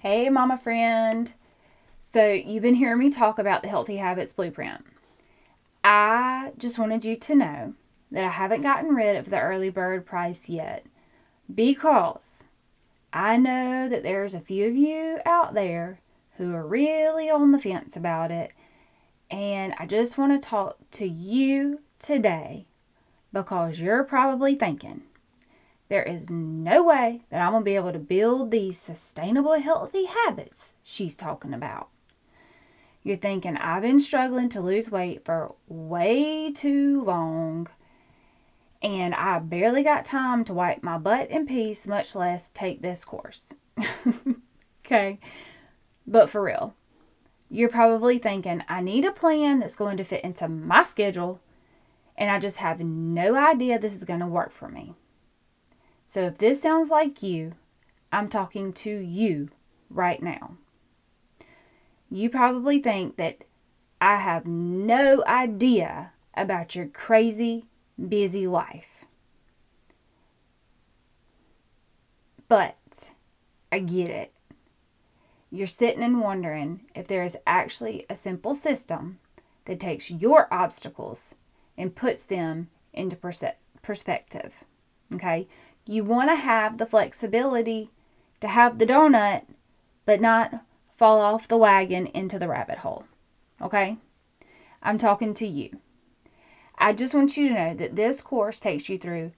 Hey, mama friend. So, you've been hearing me talk about the Healthy Habits Blueprint. I just wanted you to know that I haven't gotten rid of the early bird price yet because I know that there's a few of you out there who are really on the fence about it. And I just want to talk to you today because you're probably thinking, there is no way that I'm going to be able to build these sustainable, healthy habits she's talking about. You're thinking, I've been struggling to lose weight for way too long, and I barely got time to wipe my butt in peace, much less take this course. okay, but for real, you're probably thinking, I need a plan that's going to fit into my schedule, and I just have no idea this is going to work for me. So if this sounds like you, I'm talking to you right now. You probably think that I have no idea about your crazy, busy life. But I get it. You're sitting and wondering if there is actually a simple system that takes your obstacles and puts them into perspective. Okay? You want to have the flexibility to have the donut, but not fall off the wagon into the rabbit hole. Okay? I'm talking to you. I just want you to know that this course takes you through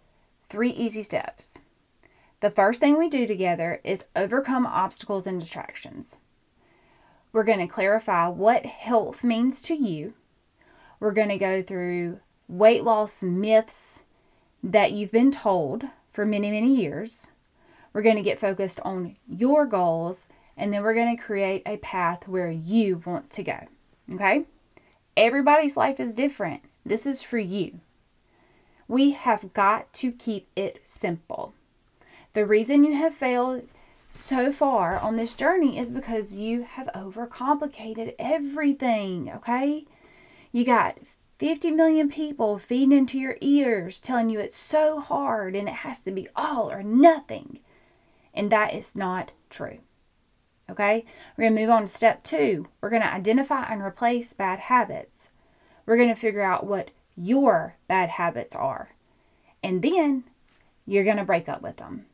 three easy steps. The first thing we do together is overcome obstacles and distractions. We're going to clarify what health means to you. We're going to go through weight loss myths that you've been told for many, many years. We're going to get focused on your goals and then we're going to create a path where you want to go. Okay? Everybody's life is different. This is for you. We have got to keep it simple. The reason you have failed so far on this journey is because you have overcomplicated everything, okay? You got 50 million people feeding into your ears telling you it's so hard and it has to be all or nothing. And that is not true. Okay? We're going to move on to step two. We're going to identify and replace bad habits. We're going to figure out what your bad habits are. And then you're going to break up with them.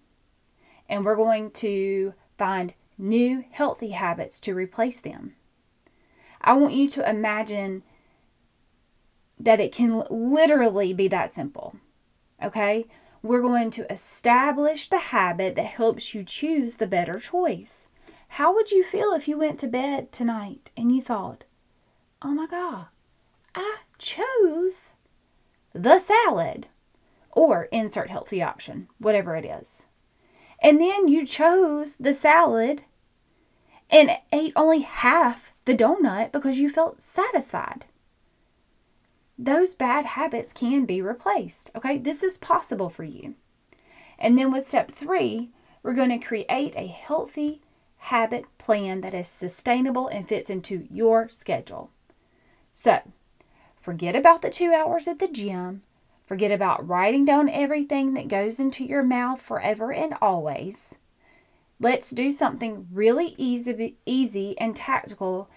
And we're going to find new healthy habits to replace them. I want you to imagine that it can literally be that simple. Okay? We're going to establish the habit that helps you choose the better choice. How would you feel if you went to bed tonight and you thought, oh my God, I chose the salad or insert healthy option, whatever it is. And then you chose the salad and ate only half the donut because you felt satisfied those bad habits can be replaced. Okay, this is possible for you. And then with step three, we're going to create a healthy habit plan that is sustainable and fits into your schedule. So, forget about the two hours at the gym. Forget about writing down everything that goes into your mouth forever and always. Let's do something really easy, easy and tactical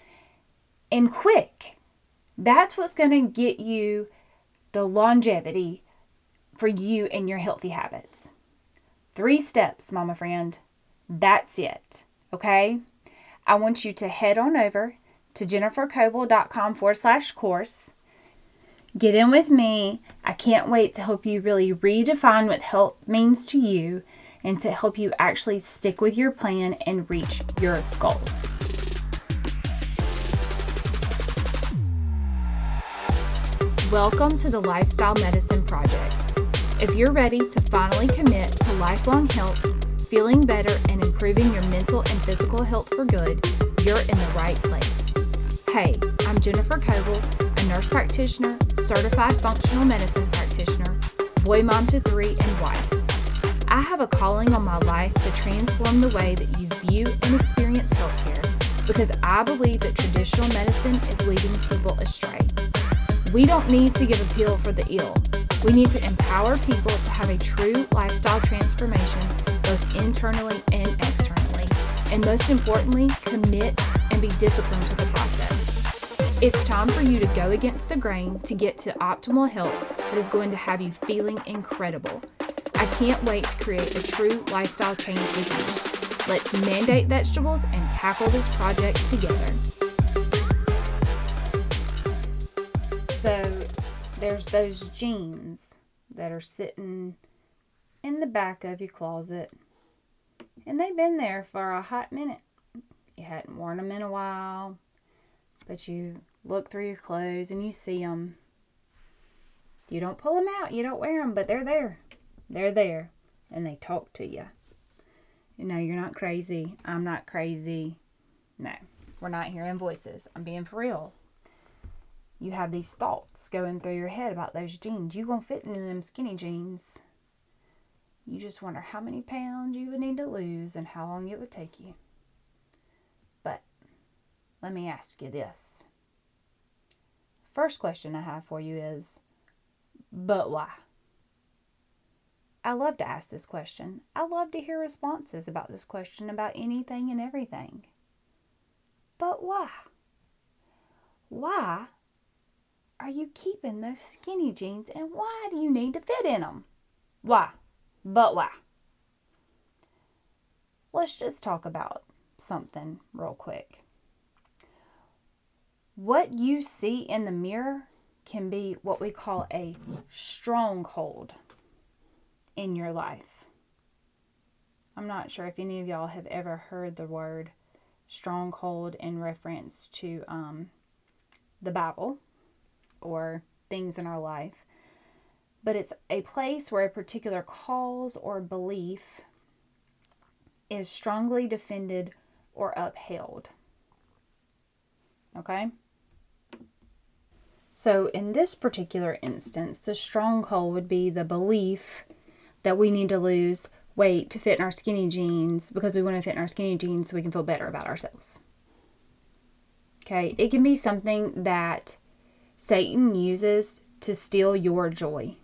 and quick that's what's going to get you the longevity for you and your healthy habits. Three steps, mama friend. That's it. Okay? I want you to head on over to jennifercoble.com forward slash course. Get in with me. I can't wait to help you really redefine what health means to you and to help you actually stick with your plan and reach your goals. Welcome to the Lifestyle Medicine Project. If you're ready to finally commit to lifelong health, feeling better, and improving your mental and physical health for good, you're in the right place. Hey, I'm Jennifer Coble, a nurse practitioner, certified functional medicine practitioner, boy mom to three, and wife. I have a calling on my life to transform the way that you view and experience healthcare because I believe that traditional medicine is leading people astray. We don't need to give a pill for the ill. We need to empower people to have a true lifestyle transformation, both internally and externally, and most importantly, commit and be disciplined to the process. It's time for you to go against the grain to get to optimal health that is going to have you feeling incredible. I can't wait to create a true lifestyle change with you. Let's mandate vegetables and tackle this project together. There's those jeans that are sitting in the back of your closet, and they've been there for a hot minute. You hadn't worn them in a while, but you look through your clothes and you see them. You don't pull them out, you don't wear them, but they're there. They're there, and they talk to you. You know, you're not crazy. I'm not crazy. No, we're not hearing voices. I'm being for real. You have these thoughts going through your head about those jeans. You gonna fit into them skinny jeans. You just wonder how many pounds you would need to lose and how long it would take you. But let me ask you this. First question I have for you is, but why? I love to ask this question. I love to hear responses about this question about anything and everything. But why? Why are you keeping those skinny jeans and why do you need to fit in them? Why? But why? Let's just talk about something real quick. What you see in the mirror can be what we call a stronghold in your life. I'm not sure if any of y'all have ever heard the word stronghold in reference to um, the Bible or things in our life, but it's a place where a particular cause or belief is strongly defended or upheld. Okay? So, in this particular instance, the stronghold would be the belief that we need to lose weight to fit in our skinny jeans because we want to fit in our skinny jeans so we can feel better about ourselves. Okay, it can be something that Satan uses to steal your joy.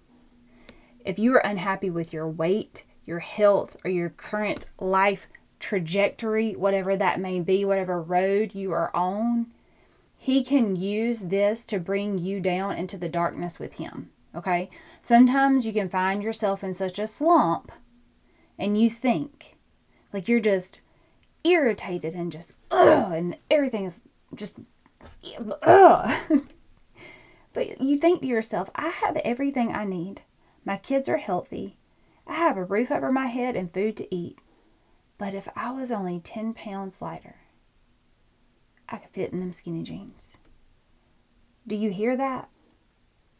If you are unhappy with your weight, your health, or your current life trajectory, whatever that may be, whatever road you are on, he can use this to bring you down into the darkness with him. Okay? Sometimes you can find yourself in such a slump and you think like you're just irritated and just ugh, and everything is just ugh. but you think to yourself, I have everything I need. My kids are healthy. I have a roof over my head and food to eat. But if I was only 10 pounds lighter, I could fit in them skinny jeans. Do you hear that?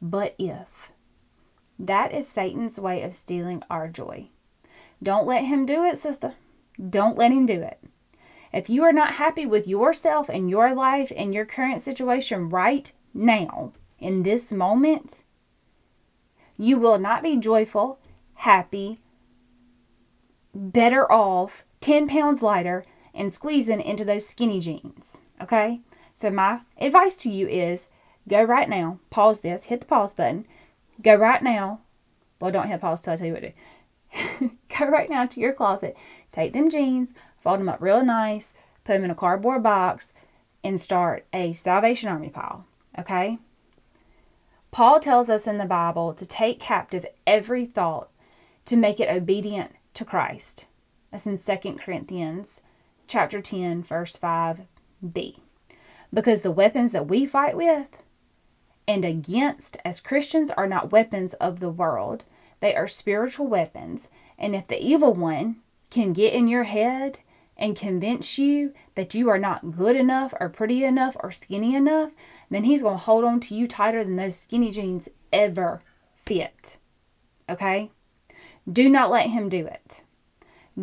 But if. That is Satan's way of stealing our joy. Don't let him do it, sister. Don't let him do it. If you are not happy with yourself and your life and your current situation right now, in this moment, you will not be joyful, happy, better off, 10 pounds lighter, and squeezing into those skinny jeans. Okay? So, my advice to you is go right now, pause this, hit the pause button, go right now. Well, don't hit pause till I tell you what to do. go right now to your closet, take them jeans, fold them up real nice, put them in a cardboard box, and start a Salvation Army pile. Okay? Paul tells us in the Bible to take captive every thought to make it obedient to Christ. That's in 2 Corinthians chapter 10 verse 5b. Because the weapons that we fight with and against as Christians are not weapons of the world. They are spiritual weapons. And if the evil one can get in your head and convince you that you are not good enough or pretty enough or skinny enough, then he's going to hold on to you tighter than those skinny jeans ever fit. Okay? Do not let him do it.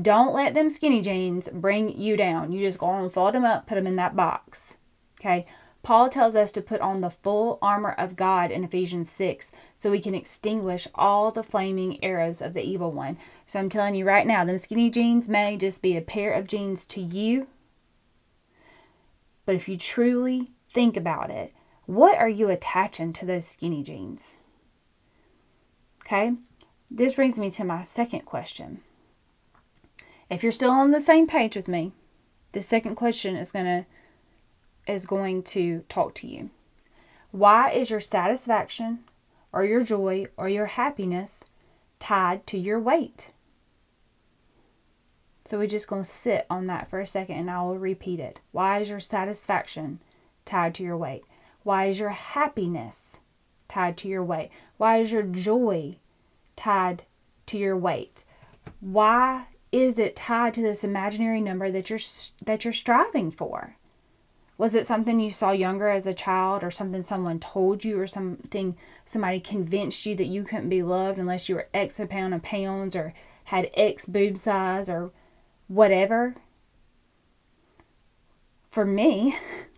Don't let them skinny jeans bring you down. You just go on and fold them up, put them in that box. Okay? Paul tells us to put on the full armor of God in Ephesians 6 so we can extinguish all the flaming arrows of the evil one. So I'm telling you right now, them skinny jeans may just be a pair of jeans to you. But if you truly think about it, what are you attaching to those skinny jeans? Okay, this brings me to my second question. If you're still on the same page with me, The second question is going to is going to talk to you. Why is your satisfaction or your joy or your happiness tied to your weight? So we're just going to sit on that for a second and I will repeat it. Why is your satisfaction tied to your weight? Why is your happiness tied to your weight? Why is your joy tied to your weight? Why is it tied to this imaginary number that you're that you're striving for? Was it something you saw younger as a child or something someone told you or something somebody convinced you that you couldn't be loved unless you were X amount of pounds or had X boob size or whatever? For me,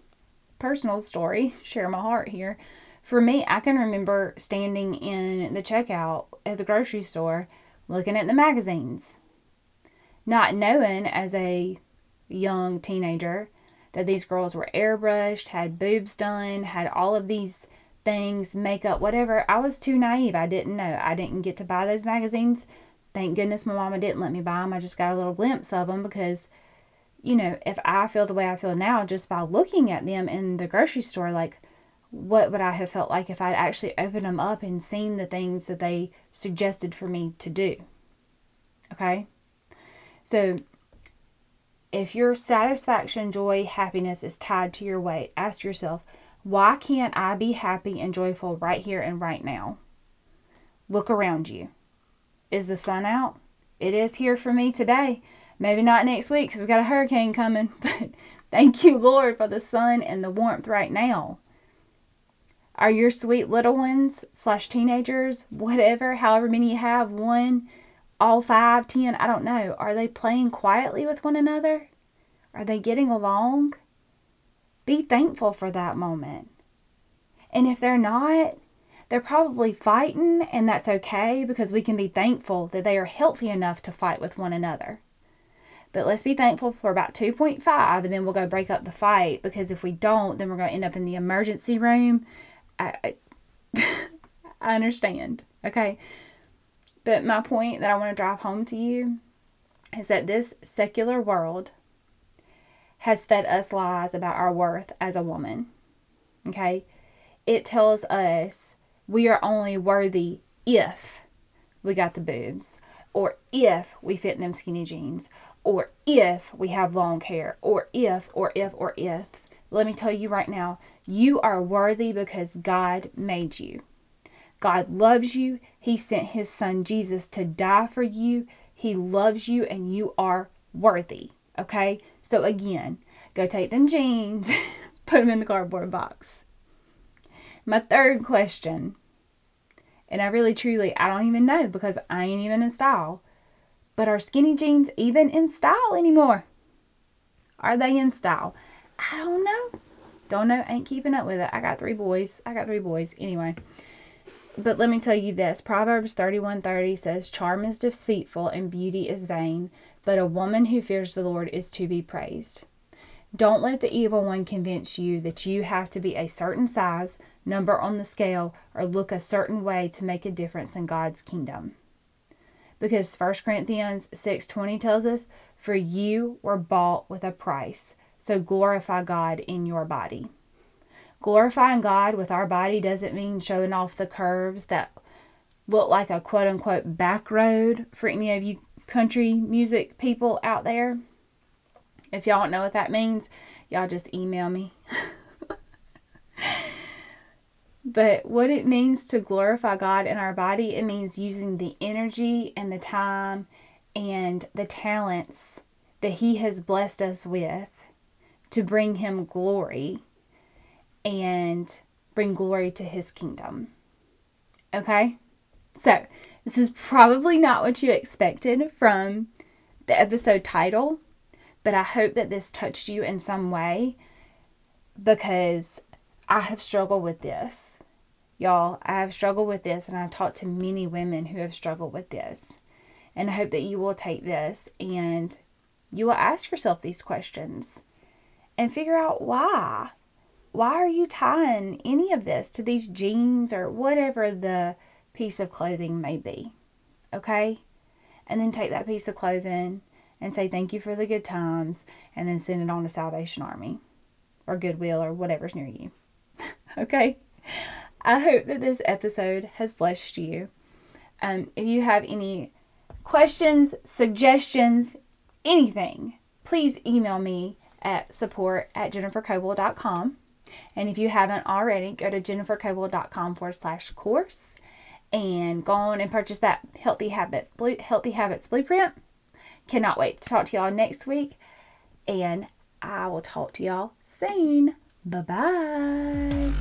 personal story, share my heart here. For me, I can remember standing in the checkout at the grocery store looking at the magazines, not knowing as a young teenager that these girls were airbrushed, had boobs done, had all of these things, makeup, whatever. I was too naive. I didn't know. I didn't get to buy those magazines. Thank goodness my mama didn't let me buy them. I just got a little glimpse of them because, you know, if I feel the way I feel now just by looking at them in the grocery store, like, what would I have felt like if I'd actually opened them up and seen the things that they suggested for me to do? Okay? So, if your satisfaction, joy, happiness is tied to your weight, ask yourself, why can't I be happy and joyful right here and right now? Look around you. Is the sun out? It is here for me today. Maybe not next week because we got a hurricane coming, but thank you, Lord, for the sun and the warmth right now. Are your sweet little ones slash teenagers, whatever, however many you have, one, all five, ten, I don't know. Are they playing quietly with one another? Are they getting along? Be thankful for that moment. And if they're not, they're probably fighting, and that's okay because we can be thankful that they are healthy enough to fight with one another. But let's be thankful for about 2.5, and then we'll go break up the fight because if we don't, then we're going to end up in the emergency room. I, I, I understand, okay? But my point that I want to drive home to you is that this secular world has fed us lies about our worth as a woman. Okay? It tells us we are only worthy if we got the boobs, or if we fit in them skinny jeans, or if we have long hair, or if, or if, or if. Let me tell you right now, you are worthy because God made you. God loves you. He sent his son Jesus to die for you. He loves you and you are worthy. Okay? So again, go take them jeans, put them in the cardboard box. My third question, and I really truly, I don't even know because I ain't even in style, but are skinny jeans even in style anymore? Are they in style? I don't know. Don't know. Ain't keeping up with it. I got three boys. I got three boys. Anyway. But let me tell you this Proverbs 31:30 says, Charm is deceitful and beauty is vain, but a woman who fears the Lord is to be praised. Don't let the evil one convince you that you have to be a certain size, number on the scale, or look a certain way to make a difference in God's kingdom. Because 1 Corinthians 6:20 tells us, "For you were bought with a price, so glorify God in your body." Glorifying God with our body doesn't mean showing off the curves that look like a quote unquote back road for any of you country music people out there. If y'all don't know what that means, y'all just email me. but what it means to glorify God in our body, it means using the energy and the time and the talents that He has blessed us with to bring Him glory and bring glory to his kingdom. Okay? So, this is probably not what you expected from the episode title, but I hope that this touched you in some way because I have struggled with this. Y'all, I have struggled with this, and I've talked to many women who have struggled with this. And I hope that you will take this and you will ask yourself these questions and figure out why why are you tying any of this to these jeans or whatever the piece of clothing may be? Okay? And then take that piece of clothing and say thank you for the good times and then send it on to Salvation Army or Goodwill or whatever's near you. okay? I hope that this episode has blessed you. Um, if you have any questions, suggestions, anything, please email me at support at jennifercoble.com. And if you haven't already, go to jennifercoble.com forward slash course and go on and purchase that healthy habit blue, healthy habits blueprint. Cannot wait to talk to y'all next week. And I will talk to y'all soon. Bye bye.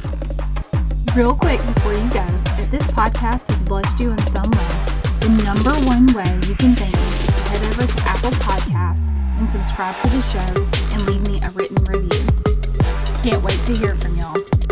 Real quick before you go, if this podcast has blessed you in some way, the number one way you can thank me is to head over to Apple Podcasts and subscribe to the show and leave me a written review. Can't wait to hear from y'all.